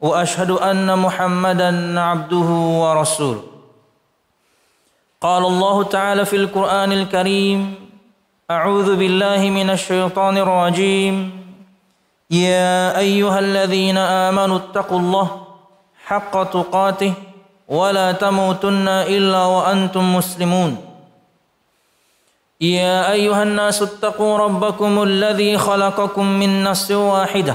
وأشهد أن محمدا عبده ورسوله. قال الله تعالى في القرآن الكريم أعوذ بالله من الشيطان الرجيم. يا أيها الذين آمنوا اتقوا الله حق تقاته ولا تموتن إلا وأنتم مسلمون. يا أيها الناس اتقوا ربكم الذي خلقكم من نفس واحدة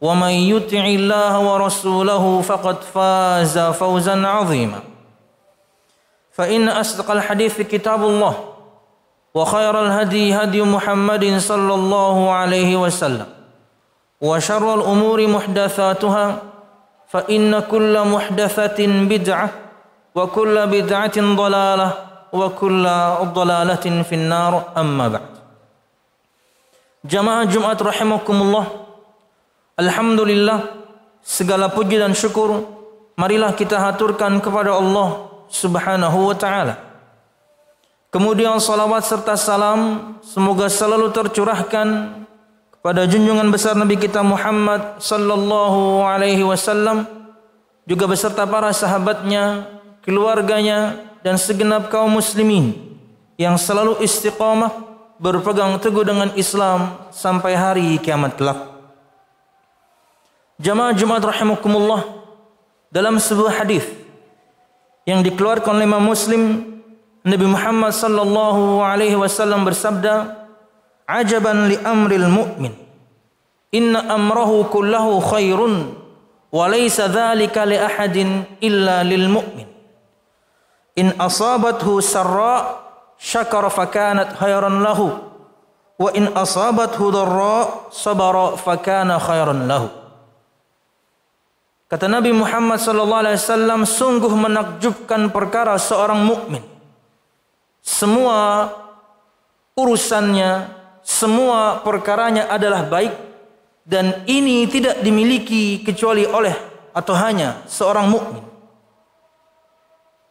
ومن يطع الله ورسوله فقد فاز فوزا عظيما. فإن أصدق الحديث كتاب الله وخير الهدي هدي محمد صلى الله عليه وسلم وشر الأمور محدثاتها فإن كل محدثة بدعة وكل بدعة ضلالة وكل ضلالة في النار. أما بعد. جماعة جمعة رحمكم الله. Alhamdulillah segala puji dan syukur marilah kita haturkan kepada Allah Subhanahu wa taala. Kemudian salawat serta salam semoga selalu tercurahkan kepada junjungan besar Nabi kita Muhammad sallallahu alaihi wasallam juga beserta para sahabatnya, keluarganya dan segenap kaum muslimin yang selalu istiqamah berpegang teguh dengan Islam sampai hari kiamat kelak. Jamaah Jumat rahimakumullah dalam sebuah hadis yang dikeluarkan oleh Imam Muslim Nabi Muhammad sallallahu alaihi wasallam bersabda ajaban li amril mu'min. Inna amrahu kullahu khairun wa laysa dhalika li ahadin illa lil mu'min. In asabathu sarra syakara fakanat khairan lahu. Wa in asabathu dharra sabara fakana khairan lahu Kata Nabi Muhammad sallallahu alaihi wasallam sungguh menakjubkan perkara seorang mukmin. Semua urusannya, semua perkaranya adalah baik dan ini tidak dimiliki kecuali oleh atau hanya seorang mukmin.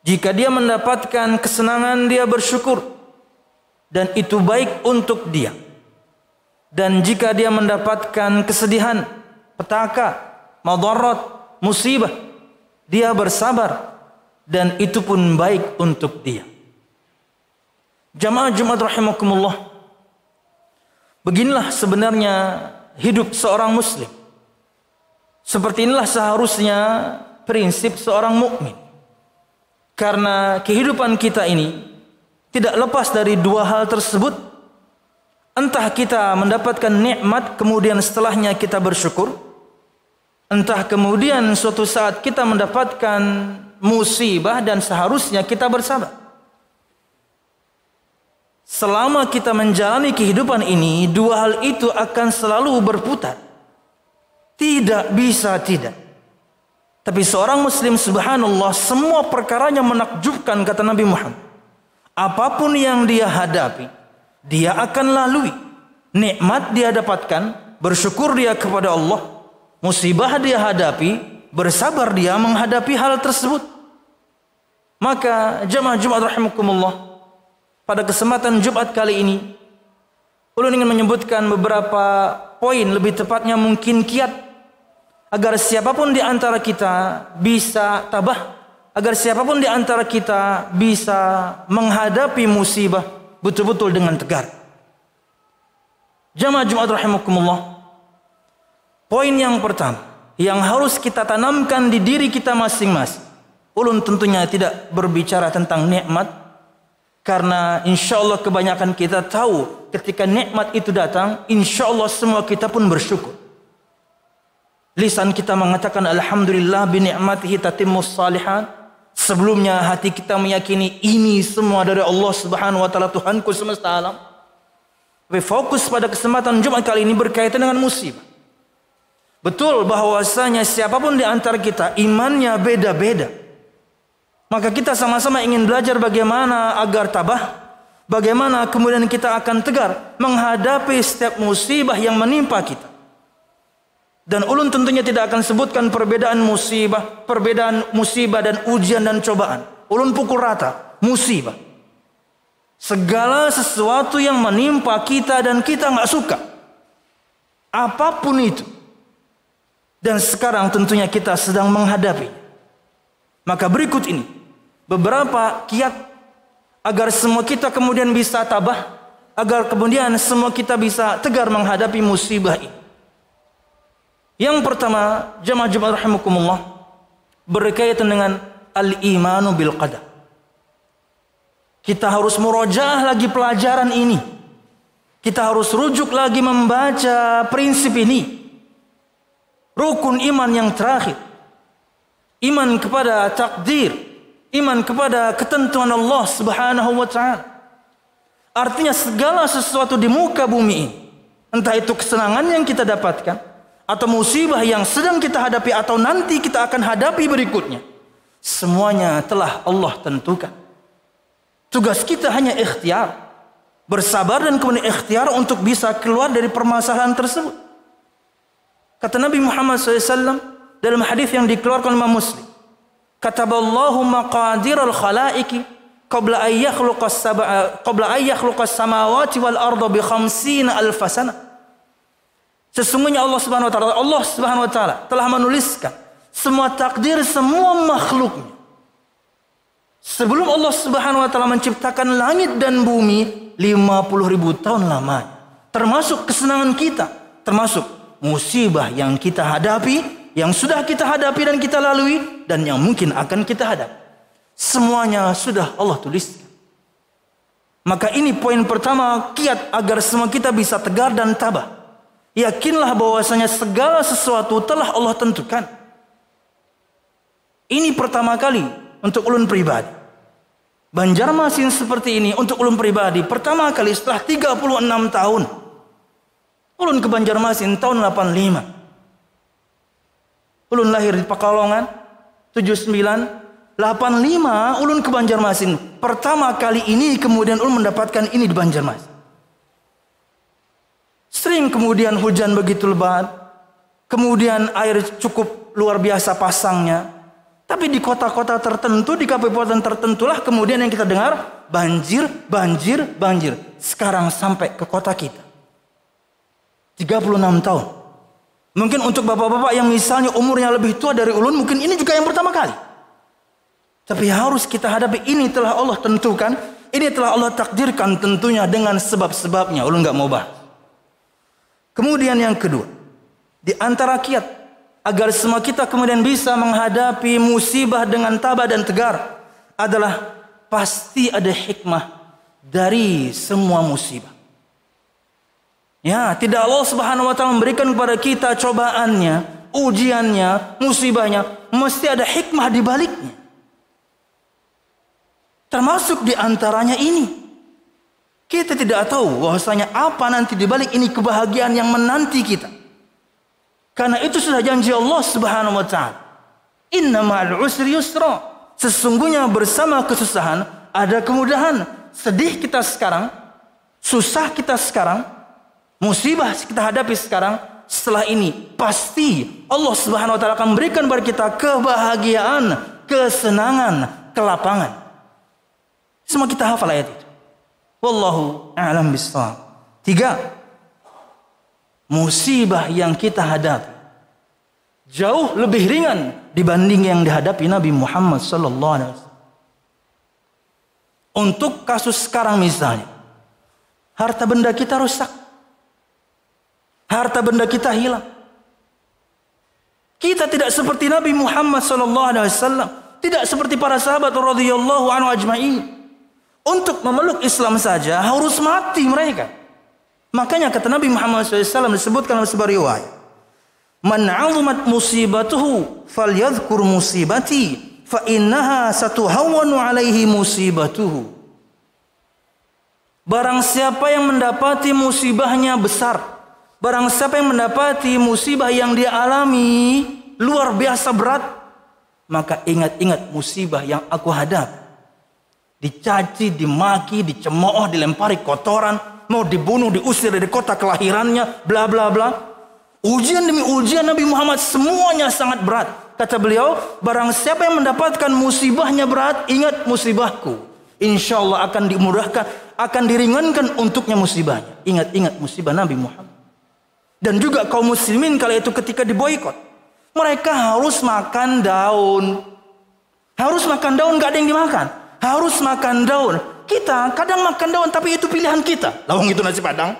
Jika dia mendapatkan kesenangan dia bersyukur dan itu baik untuk dia. Dan jika dia mendapatkan kesedihan, petaka, madarat, musibah, dia bersabar dan itu pun baik untuk dia. Jamaah Jumat rahimakumullah. Beginilah sebenarnya hidup seorang muslim. Seperti inilah seharusnya prinsip seorang mukmin. Karena kehidupan kita ini tidak lepas dari dua hal tersebut. Entah kita mendapatkan nikmat kemudian setelahnya kita bersyukur Entah kemudian suatu saat kita mendapatkan musibah dan seharusnya kita bersabar. Selama kita menjalani kehidupan ini, dua hal itu akan selalu berputar. Tidak bisa tidak. Tapi seorang muslim subhanallah semua perkaranya menakjubkan kata Nabi Muhammad. Apa pun yang dia hadapi, dia akan lalui. Nikmat dia dapatkan, bersyukur dia kepada Allah, musibah dia hadapi, bersabar dia menghadapi hal tersebut. Maka jemaah Jumat rahimakumullah, pada kesempatan Jumat kali ini, ulun ingin menyebutkan beberapa poin, lebih tepatnya mungkin kiat, agar siapa pun di antara kita bisa tabah, agar siapa pun di antara kita bisa menghadapi musibah betul-betul dengan tegar. Jamaah Jumat rahimakumullah. Poin yang pertama yang harus kita tanamkan di diri kita masing-masing ulun tentunya tidak berbicara tentang nikmat karena insya Allah kebanyakan kita tahu ketika nikmat itu datang, insya Allah semua kita pun bersyukur. Lisan kita mengatakan Alhamdulillah binikmatihi tatimmus salihan. Sebelumnya hati kita meyakini ini semua dari Allah subhanahu wa ta'ala Tuhanku semesta alam. Tapi fokus pada kesempatan Jumat kali ini berkaitan dengan musibah. Betul bahwasanya siapa pun di antara kita imannya beda-beda. Maka kita sama-sama ingin belajar bagaimana agar tabah, bagaimana kemudian kita akan tegar menghadapi setiap musibah yang menimpa kita. Dan ulun tentunya tidak akan sebutkan perbedaan musibah, perbedaan musibah dan ujian dan cobaan. Ulun pukul rata, musibah. Segala sesuatu yang menimpa kita dan kita nggak suka. Apa pun itu. Dan sekarang tentunya kita sedang menghadapi. Maka berikut ini. Beberapa kiat agar semua kita kemudian bisa tabah. Agar kemudian semua kita bisa tegar menghadapi musibah ini. Yang pertama, jamaah Jumat rahimakumullah berkaitan dengan al-imanu bil qadar. Kita harus murojaah lagi pelajaran ini. Kita harus rujuk lagi membaca prinsip ini. Rukun iman yang terakhir. Iman kepada takdir, iman kepada ketentuan Allah Subhanahu wa taala. Artinya segala sesuatu di muka bumi ini, entah itu kesenangan yang kita dapatkan, atau musibah yang sedang kita hadapi atau nanti kita akan hadapi berikutnya. Semuanya telah Allah tentukan. Tugas kita hanya ikhtiar. Bersabar dan kemudian ikhtiar untuk bisa keluar dari permasalahan tersebut. Kata Nabi Muhammad SAW dalam hadis yang dikeluarkan oleh Muslim. Kataballahu maqadir al-khalaiki qabla an yakhluqa qabla an yakhluqa samawati wal arda bi 50 alf sanah. Sesungguhnya Allah Subhanahu wa taala Allah Subhanahu wa taala telah menuliskan semua takdir semua makhluknya. Sebelum Allah Subhanahu wa taala menciptakan langit dan bumi 50 ribu tahun lama. Termasuk kesenangan kita, termasuk musibah yang kita hadapi, yang sudah kita hadapi dan kita lalui dan yang mungkin akan kita hadapi. Semuanya sudah Allah tuliskan. Maka ini poin pertama kiat agar semua kita bisa tegar dan tabah. Yakinlah bahwasanya segala sesuatu telah Allah tentukan. Ini pertama kali untuk ulun pribadi. Banjarmasin seperti ini untuk ulun pribadi pertama kali setelah 36 tahun. Ulun ke Banjarmasin tahun 85. Ulun lahir di Pekalongan 79 85 ulun ke Banjarmasin. Pertama kali ini kemudian ulun mendapatkan ini di Banjarmasin. Sering kemudian hujan begitu lebat. Kemudian air cukup luar biasa pasangnya. Tapi di kota-kota tertentu, di kabupaten tertentulah kemudian yang kita dengar banjir, banjir, banjir. Sekarang sampai ke kota kita. 36 tahun. Mungkin untuk bapak-bapak yang misalnya umurnya lebih tua dari ulun, mungkin ini juga yang pertama kali. Tapi harus kita hadapi ini telah Allah tentukan, ini telah Allah takdirkan tentunya dengan sebab-sebabnya. Ulun nggak mau bahas. Kemudian yang kedua, di antara kiat agar semua kita kemudian bisa menghadapi musibah dengan tabah dan tegar adalah pasti ada hikmah dari semua musibah. Ya, tidak Allah Subhanahu wa taala memberikan kepada kita cobaannya, ujiannya, musibahnya, mesti ada hikmah di baliknya. Termasuk di antaranya ini. Kita tidak tahu bahwasanya apa nanti di balik ini kebahagiaan yang menanti kita. Karena itu sudah janji Allah Subhanahu wa taala. Inna ma'al usri yusra. Sesungguhnya bersama kesusahan ada kemudahan. Sedih kita sekarang, susah kita sekarang, musibah kita hadapi sekarang, setelah ini pasti Allah Subhanahu wa taala akan memberikan kepada kita kebahagiaan, kesenangan, kelapangan. Semua kita hafal ayat itu. Wallahu a'lam bishawab. Tiga, musibah yang kita hadapi jauh lebih ringan dibanding yang dihadapi Nabi Muhammad sallallahu alaihi wasallam. Untuk kasus sekarang misalnya, harta benda kita rusak. Harta benda kita hilang. Kita tidak seperti Nabi Muhammad sallallahu alaihi wasallam Tidak seperti para sahabat radhiyallahu anhu ajma'in. Untuk memeluk Islam saja harus mati mereka. Makanya kata Nabi Muhammad SAW disebutkan dalam sebuah riwayat. Man 'azumat musibatuhu falyadhkur musibati fa innaha satuhawwanu alaihi musibatuhu. Barang siapa yang mendapati musibahnya besar, barang siapa yang mendapati musibah yang dia alami luar biasa berat, maka ingat-ingat musibah yang aku hadap. Dicaci, dimaki, dicemooh, dilempari kotoran, mau dibunuh, diusir dari kota kelahirannya, bla bla bla. Ujian demi ujian Nabi Muhammad semuanya sangat berat. Kata beliau, barang siapa yang mendapatkan musibahnya berat, ingat musibahku. Insya Allah akan dimudahkan, akan diringankan untuknya musibahnya. Ingat-ingat musibah Nabi Muhammad. Dan juga kaum muslimin kala itu ketika diboikot. Mereka harus makan daun. Harus makan daun gak ada yang dimakan. Harus makan daun. Kita kadang makan daun tapi itu pilihan kita. Lawang itu nasi padang.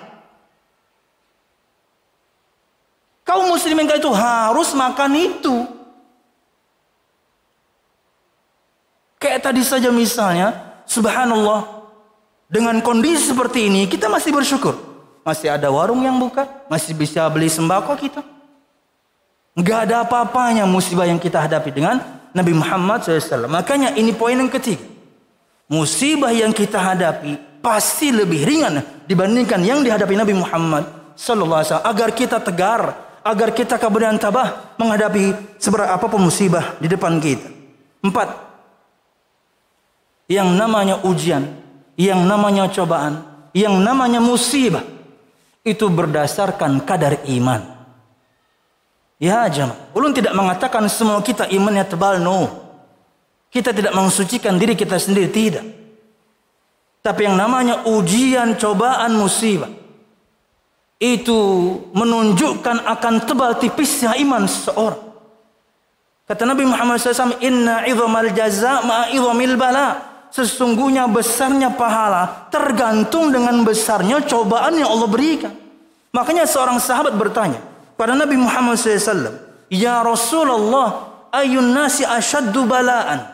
Kaum muslimin kala itu harus makan itu. Kayak tadi saja misalnya, subhanallah, dengan kondisi seperti ini kita masih bersyukur. Masih ada warung yang buka, masih bisa beli sembako kita. Enggak ada apa-apanya musibah yang kita hadapi dengan Nabi Muhammad SAW. Makanya ini poin yang ketiga. Musibah yang kita hadapi pasti lebih ringan dibandingkan yang dihadapi Nabi Muhammad SAW. Agar kita tegar, agar kita kemudian tabah menghadapi seberapa apa pun musibah di depan kita. Empat, yang namanya ujian, yang namanya cobaan, yang namanya musibah itu berdasarkan kadar iman. Ya jemaah, ulun tidak mengatakan semua kita imannya tebal, no. Kita tidak mensucikan diri kita sendiri, tidak. Tapi yang namanya ujian, cobaan, musibah. Itu menunjukkan akan tebal tipisnya iman seseorang. Kata Nabi Muhammad SAW, Inna idhamal jaza ma'idhamil bala. Sesungguhnya besarnya pahala tergantung dengan besarnya cobaan yang Allah berikan. Makanya seorang sahabat bertanya, pada Nabi Muhammad SAW, Ya Rasulullah, ayun nasi asyaddu balaan.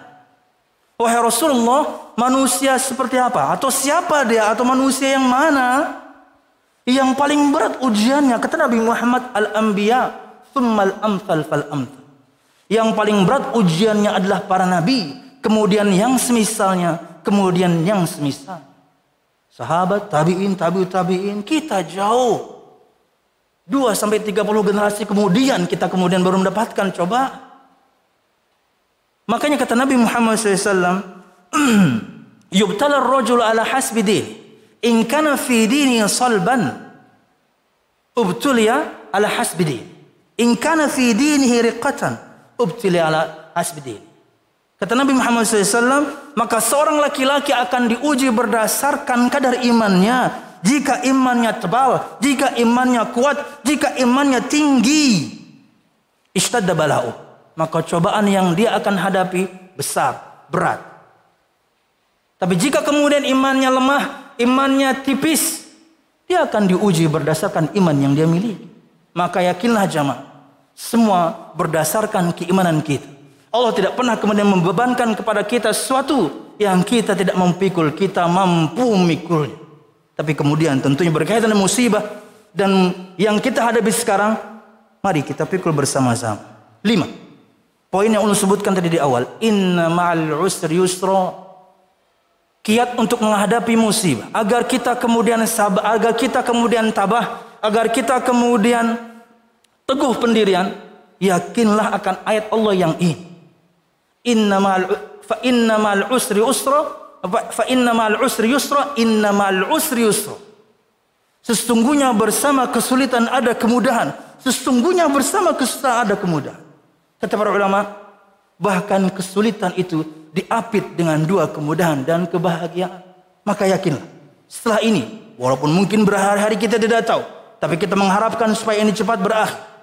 Wahai Rasulullah, manusia seperti apa? Atau siapa dia? Atau manusia yang mana? Yang paling berat ujiannya, kata Nabi Muhammad, Al-Anbiya, thummal amthal fal amthal. Yang paling berat ujiannya adalah para nabi, kemudian yang semisalnya, kemudian yang semisal. Sahabat, tabi'in, tabi'ut tabi'in, kita jauh Dua sampai tiga puluh generasi kemudian kita kemudian baru mendapatkan coba. Makanya kata Nabi Muhammad SAW, Yubtala rajul ala hasbi din. In kana fi dini salban, ubtuliya ala hasbi din. In kana fi dinihi riqatan, ubtuliya ala hasbi din. Kata Nabi Muhammad SAW, maka seorang laki-laki akan diuji berdasarkan kadar imannya jika imannya tebal, jika imannya kuat, jika imannya tinggi, istadda bala'u. Maka cobaan yang dia akan hadapi besar, berat. Tapi jika kemudian imannya lemah, imannya tipis, dia akan diuji berdasarkan iman yang dia miliki. Maka yakinlah jamaah, semua berdasarkan keimanan kita. Allah tidak pernah kemudian membebankan kepada kita sesuatu yang kita tidak memikul, kita mampu mikulnya. Tapi kemudian tentunya berkaitan dengan musibah dan yang kita hadapi sekarang, mari kita pikul bersama-sama. Lima. Poin yang ulun sebutkan tadi di awal, inna ma'al usri yusra. Kiat untuk menghadapi musibah agar kita kemudian sabar, agar kita kemudian tabah, agar kita kemudian teguh pendirian, yakinlah akan ayat Allah yang ini. Inna ma'al fa inna ma'al usri usra fa inna ma'al usri yusra inna ma'al usri yusra. Sesungguhnya bersama kesulitan ada kemudahan. Sesungguhnya bersama kesulitan ada kemudahan. Kata para ulama bahkan kesulitan itu diapit dengan dua kemudahan dan kebahagiaan. Maka yakinlah setelah ini walaupun mungkin berhari-hari kita tidak tahu tapi kita mengharapkan supaya ini cepat berakhir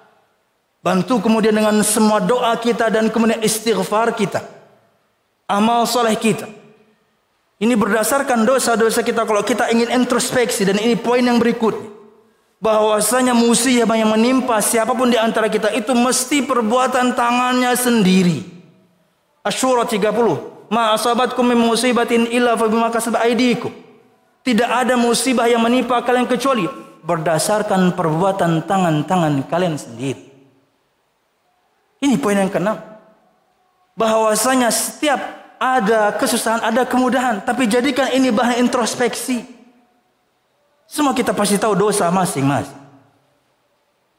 bantu kemudian dengan semua doa kita dan kemudian istighfar kita amal soleh kita ini berdasarkan dosa-dosa kita kalau kita ingin introspeksi dan ini poin yang berikut. Bahwasanya musibah yang menimpa siapa pun di antara kita itu mesti perbuatan tangannya sendiri. Asyura 30. Ma asabatkum min musibatin illa fa bima. Tidak ada musibah yang menimpa kalian kecuali berdasarkan perbuatan tangan-tangan kalian sendiri. Ini poin yang keenam. Bahwasanya setiap ada kesusahan, ada kemudahan, tapi jadikan ini bahan introspeksi. Semua kita pasti tahu dosa masing-masing.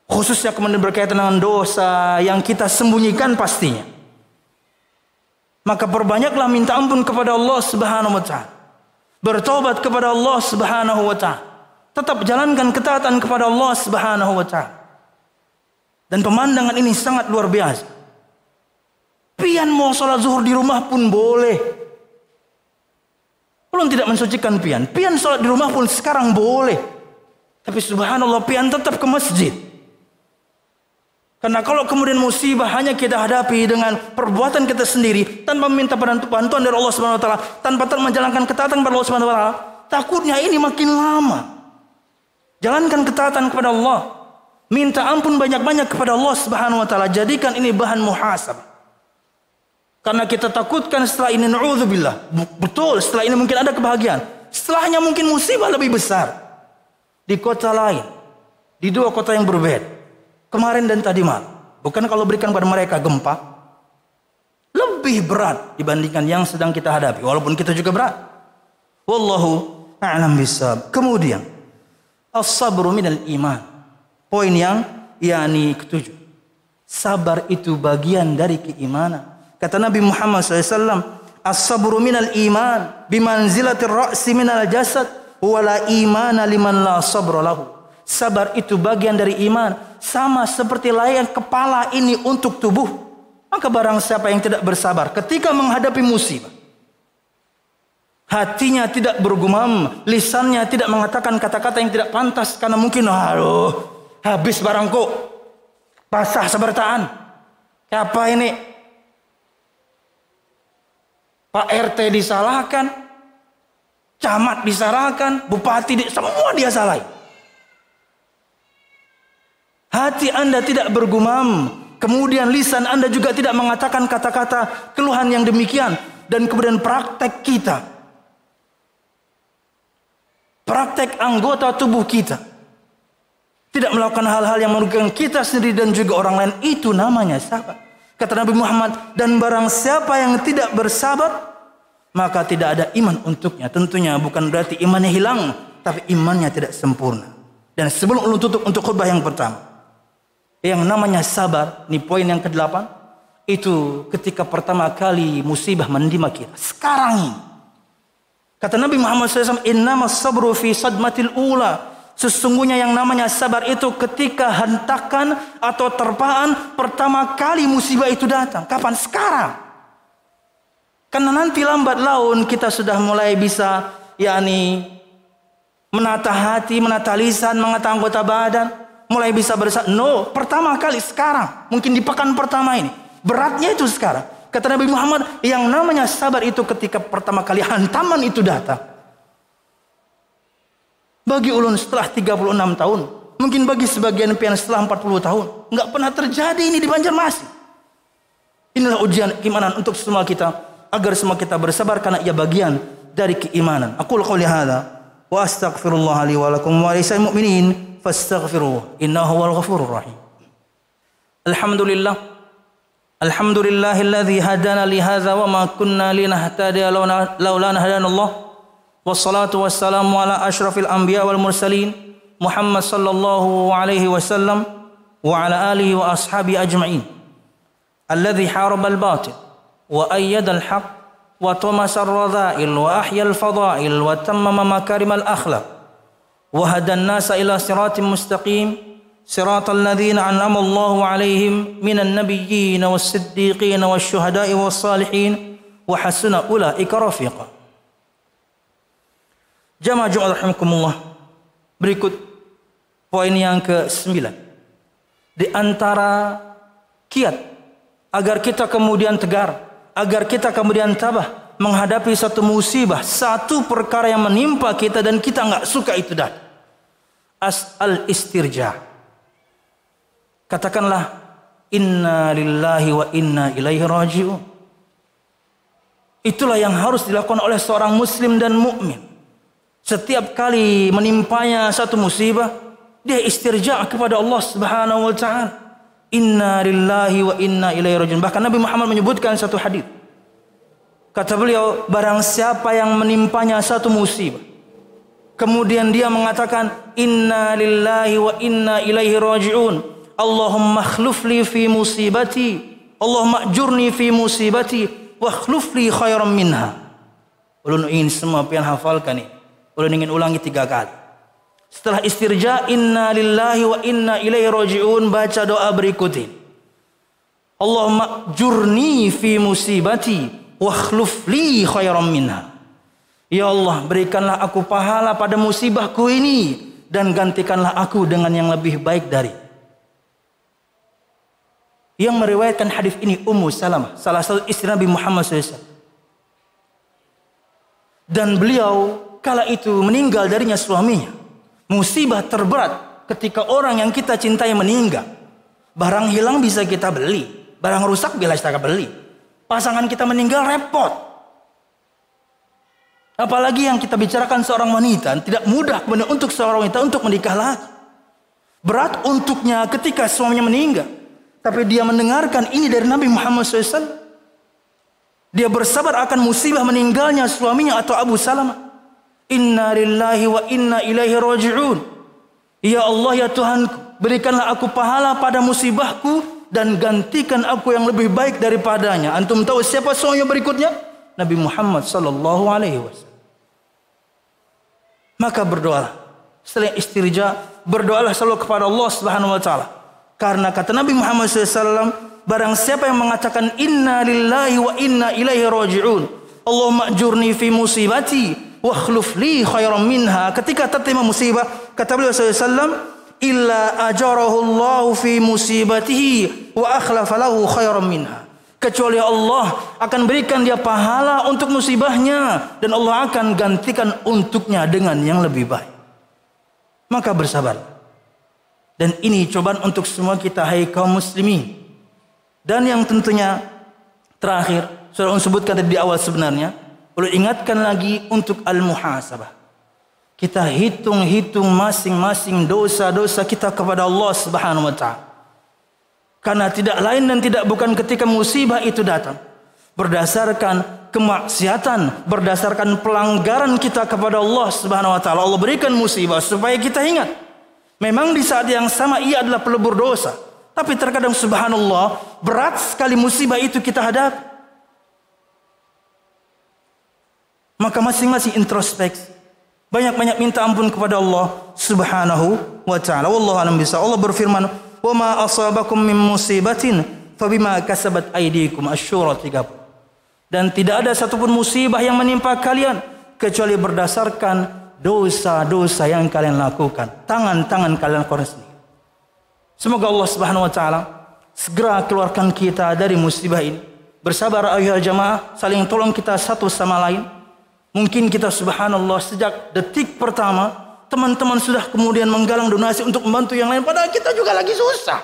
Khususnya kemudian berkaitan dengan dosa yang kita sembunyikan pastinya. Maka perbanyaklah minta ampun kepada Allah Subhanahu wa taala. Bertobat kepada Allah Subhanahu wa taala. Tetap jalankan ketaatan kepada Allah Subhanahu wa taala. Dan pemandangan ini sangat luar biasa. Pian mau sholat zuhur di rumah pun boleh. Belum tidak mensucikan pian. Pian sholat di rumah pun sekarang boleh. Tapi subhanallah pian tetap ke masjid. Karena kalau kemudian musibah hanya kita hadapi dengan perbuatan kita sendiri tanpa meminta bantuan dari Allah Subhanahu wa taala, tanpa menjalankan ketaatan kepada Allah Subhanahu wa taala, takutnya ini makin lama. Jalankan ketaatan kepada Allah. Minta ampun banyak-banyak kepada Allah Subhanahu wa taala. Jadikan ini bahan muhasab. Karena kita takutkan setelah ini naudzubillah. Betul, setelah ini mungkin ada kebahagiaan. Setelahnya mungkin musibah lebih besar di kota lain. Di dua kota yang berbeda kemarin dan tadi malam. Bukan kalau berikan pada mereka gempa, lebih berat dibandingkan yang sedang kita hadapi. Walaupun kita juga berat. Wallahu a'lam bisawab. Kemudian, as-sabru minal iman. Poin yang yakni ketujuh. Sabar itu bagian dari keimanan. Kata Nabi Muhammad SAW, As-sabru minal iman bimanzilatir ra'si minal jasad wala imana liman la sabra lahu. Sabar itu bagian dari iman. Sama seperti layang kepala ini untuk tubuh. Maka barang siapa yang tidak bersabar ketika menghadapi musibah. Hatinya tidak bergumam. Lisannya tidak mengatakan kata-kata yang tidak pantas. Karena mungkin aduh habis barangku. Basah sebertaan. Apa ini? Pak RT disalahkan. Camat disalahkan. Bupati di, semua dia salahin. Hati Anda tidak bergumam. Kemudian lisan Anda juga tidak mengatakan kata-kata keluhan yang demikian. Dan kemudian praktek kita. Praktek anggota tubuh kita. Tidak melakukan hal-hal yang merugikan kita sendiri dan juga orang lain. Itu namanya sabar. Kata Nabi Muhammad. Dan barang siapa yang tidak bersabar. Maka tidak ada iman untuknya. Tentunya bukan berarti imannya hilang. Tapi imannya tidak sempurna. Dan sebelum ulun tutup untuk khutbah yang pertama yang namanya sabar, ini poin yang ke-8, itu ketika pertama kali musibah menimpa kita. Sekarang ini. Kata Nabi Muhammad SAW, Innama sabru fi sadmatil ula. Sesungguhnya yang namanya sabar itu ketika hentakan atau terpaan pertama kali musibah itu datang. Kapan? Sekarang. Karena nanti lambat laun kita sudah mulai bisa yakni menata hati, menata lisan, menata anggota badan mulai bisa bersatu. No, pertama kali sekarang. Mungkin di pekan pertama ini. Beratnya itu sekarang. Kata Nabi Muhammad, yang namanya sabar itu ketika pertama kali hantaman itu datang. Bagi ulun setelah 36 tahun. Mungkin bagi sebagian pian setelah 40 tahun. Nggak pernah terjadi ini di Banjarmasin. Inilah ujian keimanan untuk semua kita. Agar semua kita bersabar karena ia bagian dari keimanan. Aku laqawli hadha. Wa astagfirullah li wa lakum wa lisai mu'minin. Fastaghfiruh. Innahu wal ghafurur rahim. Alhamdulillah. Alhamdulillahilladzi hadana li hadza wa ma kunna linahtadiya laula laula hadana Allah. والصلاة والسلام على أشرف الأنبياء والمرسلين محمد صلى الله عليه وسلم وعلى آله وأصحابه أجمعين. الذي حارب الباطل وأيد الحق وطمس الرذائل وأحيا الفضائل وتمم مكارم الأخلاق وهدى الناس إلى صراط مستقيم صراط الذين أنعم الله عليهم من النبيين والصديقين والشهداء والصالحين وحسن أولئك رفيقا. Jamaah rahimakumullah. Berikut poin yang ke-9. Di antara kiat agar kita kemudian tegar, agar kita kemudian tabah menghadapi satu musibah, satu perkara yang menimpa kita dan kita nggak suka itu dah as'al istirja. Katakanlah inna lillahi wa inna ilaihi raji'un. Itulah yang harus dilakukan oleh seorang muslim dan mukmin. Setiap kali menimpanya satu musibah, dia istirja kepada Allah Subhanahu wa taala. Inna lillahi wa inna ilaihi rajiun. Bahkan Nabi Muhammad menyebutkan satu hadis. Kata beliau, barang siapa yang menimpanya satu musibah, kemudian dia mengatakan inna lillahi wa inna ilaihi rajiun. Allahumma khlufli fi musibati. Allahumma ajurni fi musibati wa khlufli khairan minha. Ulun ingin semua pian hafalkan ini. Ulun ingin ulangi tiga kali. Setelah istirja inna lillahi wa inna ilaihi rajiun baca doa berikut ini. Allahumma jurni fi musibati wa khluf li khairan minha. Ya Allah, berikanlah aku pahala pada musibahku ini dan gantikanlah aku dengan yang lebih baik dari. Yang meriwayatkan hadis ini Ummu Salamah, salah satu istri Nabi Muhammad SAW. Dan beliau kala itu meninggal darinya suaminya. Musibah terberat ketika orang yang kita cintai meninggal. Barang hilang bisa kita beli, barang rusak bila kita beli. Pasangan kita meninggal repot. Apalagi yang kita bicarakan seorang wanita, tidak mudah kemudian untuk seorang wanita untuk menikah lagi. Berat untuknya ketika suaminya meninggal. Tapi dia mendengarkan ini dari Nabi Muhammad SAW. Dia bersabar akan musibah meninggalnya suaminya atau Abu Salamah. Inna lillahi wa inna ilaihi raji'un. Ya Allah ya Tuhanku, berikanlah aku pahala pada musibahku dan gantikan aku yang lebih baik daripadanya. Antum tahu siapa suaminya berikutnya? Nabi Muhammad sallallahu alaihi wasallam. Maka berdoalah. Setelah istirja, berdoalah selalu kepada Allah Subhanahu wa taala. Karena kata Nabi Muhammad SAW, barang siapa yang mengatakan inna lillahi wa inna ilaihi raji'un. Allahumma ajurni fi musibati wa khluf li khairan minha. Ketika tertimpa musibah, kata beliau SAW, illa ajarahu Allah fi musibatihi wa akhlafa lahu khairan minha kecuali Allah akan berikan dia pahala untuk musibahnya dan Allah akan gantikan untuknya dengan yang lebih baik. Maka bersabar. Dan ini cobaan untuk semua kita hai kaum muslimin. Dan yang tentunya terakhir, sudah sebutkan tadi di awal sebenarnya, perlu ingatkan lagi untuk al-muhasabah. Kita hitung-hitung masing-masing dosa-dosa kita kepada Allah Subhanahu wa taala. Karena tidak lain dan tidak bukan ketika musibah itu datang. Berdasarkan kemaksiatan, berdasarkan pelanggaran kita kepada Allah Subhanahu wa taala. Allah berikan musibah supaya kita ingat. Memang di saat yang sama ia adalah pelebur dosa. Tapi terkadang subhanallah berat sekali musibah itu kita hadapi. Maka masing-masing introspeksi. Banyak-banyak minta ampun kepada Allah Subhanahu wa taala. Wallahu alam bisa. Allah berfirman, wa ma asabakum min musibatin fabima kasabat aydikum asyura 30 dan tidak ada satupun musibah yang menimpa kalian kecuali berdasarkan dosa-dosa yang kalian lakukan tangan-tangan kalian sendiri semoga Allah Subhanahu wa taala segera keluarkan kita dari musibah ini bersabar ayuhal jamaah saling tolong kita satu sama lain mungkin kita subhanallah sejak detik pertama teman-teman sudah kemudian menggalang donasi untuk membantu yang lain padahal kita juga lagi susah.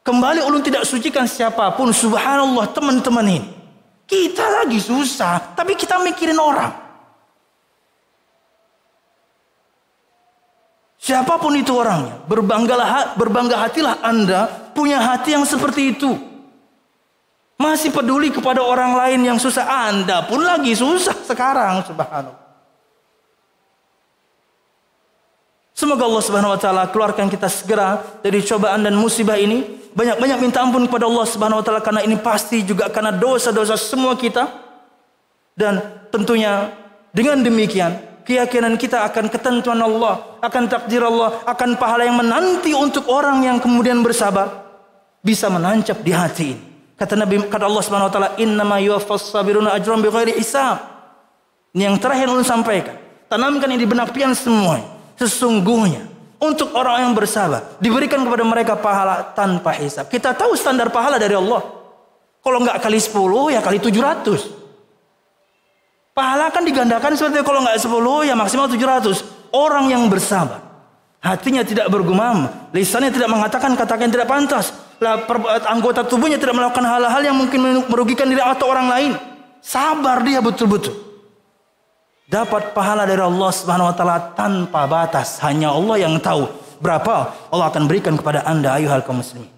Kembali ulun tidak sucikan siapa pun subhanallah teman-teman ini. Kita lagi susah tapi kita mikirin orang. Siapa pun itu orangnya berbangga hatilah anda punya hati yang seperti itu masih peduli kepada orang lain yang susah anda pun lagi susah sekarang subhanallah Semoga Allah Subhanahu wa taala keluarkan kita segera dari cobaan dan musibah ini. Banyak-banyak minta ampun kepada Allah Subhanahu wa taala karena ini pasti juga karena dosa-dosa semua kita. Dan tentunya dengan demikian keyakinan kita akan ketentuan Allah, akan takdir Allah, akan pahala yang menanti untuk orang yang kemudian bersabar bisa menancap di hati ini. Kata Nabi kata Allah Subhanahu wa taala, "Innama yuwaffas sabiruna ajran bighairi hisab." Ini yang terakhir ulun sampaikan. Tanamkan ini di benak pian semuanya. Sesungguhnya untuk orang yang bersabar diberikan kepada mereka pahala tanpa hisap. Kita tahu standar pahala dari Allah. Kalau nggak kali 10 ya kali 700. Pahala kan digandakan seperti kalau nggak 10 ya maksimal 700. Orang yang bersabar Hatinya tidak bergumam, lisannya tidak mengatakan kata-kata yang tidak pantas, lah anggota tubuhnya tidak melakukan hal-hal yang mungkin merugikan diri atau orang lain. Sabar dia betul-betul. Dapat pahala dari Allah Subhanahu wa taala tanpa batas. Hanya Allah yang tahu berapa Allah akan berikan kepada Anda ayuhal kaum muslimin.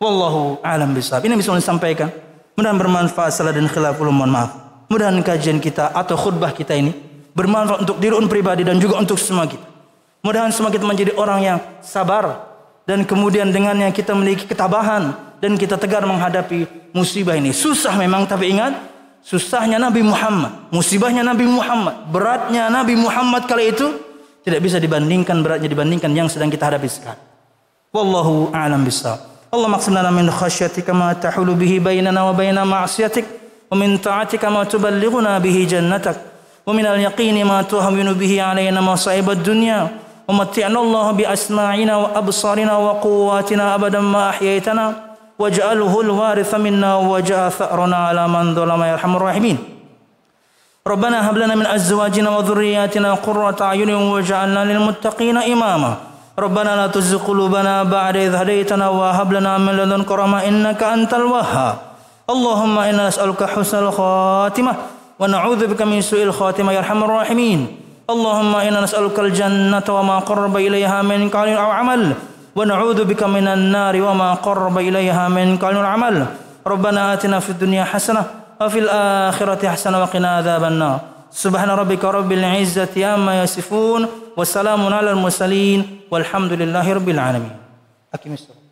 Wallahu alam bisawab. Ini bisa disampaikan. Mudah bermanfaat salah dan khilaf mohon maaf. Mudah kajian kita atau khutbah kita ini bermanfaat untuk diri pribadi dan juga untuk semua kita. Mudahan semua kita menjadi orang yang sabar dan kemudian dengannya kita memiliki ketabahan dan kita tegar menghadapi musibah ini. Susah memang tapi ingat susahnya Nabi Muhammad, musibahnya Nabi Muhammad, beratnya Nabi Muhammad kali itu tidak bisa dibandingkan beratnya dibandingkan yang sedang kita hadapi sekarang. Wallahu a'lam bishawab. Allah lana min khasyatika ma tahulu bihi bainana wa baina ma'siyatik wa min ta'atika ma tuballighuna bihi jannatak wa min al-yaqini ma tuhawwinu bihi alaina masa'ib ad-dunya ومتعنا الله بأسماعنا وأبصارنا وقواتنا أبدا ما أحييتنا واجعله الوارث منا وجاء ثأرنا على من ظلم يا أرحم الراحمين. ربنا هب لنا من أزواجنا وذرياتنا قرة أعين واجعلنا للمتقين إماما. ربنا لا تزغ قلوبنا بعد إذ هديتنا وهب لنا من لدنك رحمة إنك أنت الوهاب. اللهم إنا نسألك حسن الخاتمة ونعوذ بك من سوء الخاتمة يا أرحم الراحمين. اللهم إنا نسألك الجنة وما قرب إليها من قول أو عمل ونعوذ بك من النار وما قرب إليها من قول عمل. ربنا آتنا في الدنيا حسنة وفي الآخرة حسنة وقنا عذاب النار. سبحان ربك رب العزة عما يصفون وسلام على المرسلين والحمد لله رب العالمين. أكيم الصلاة.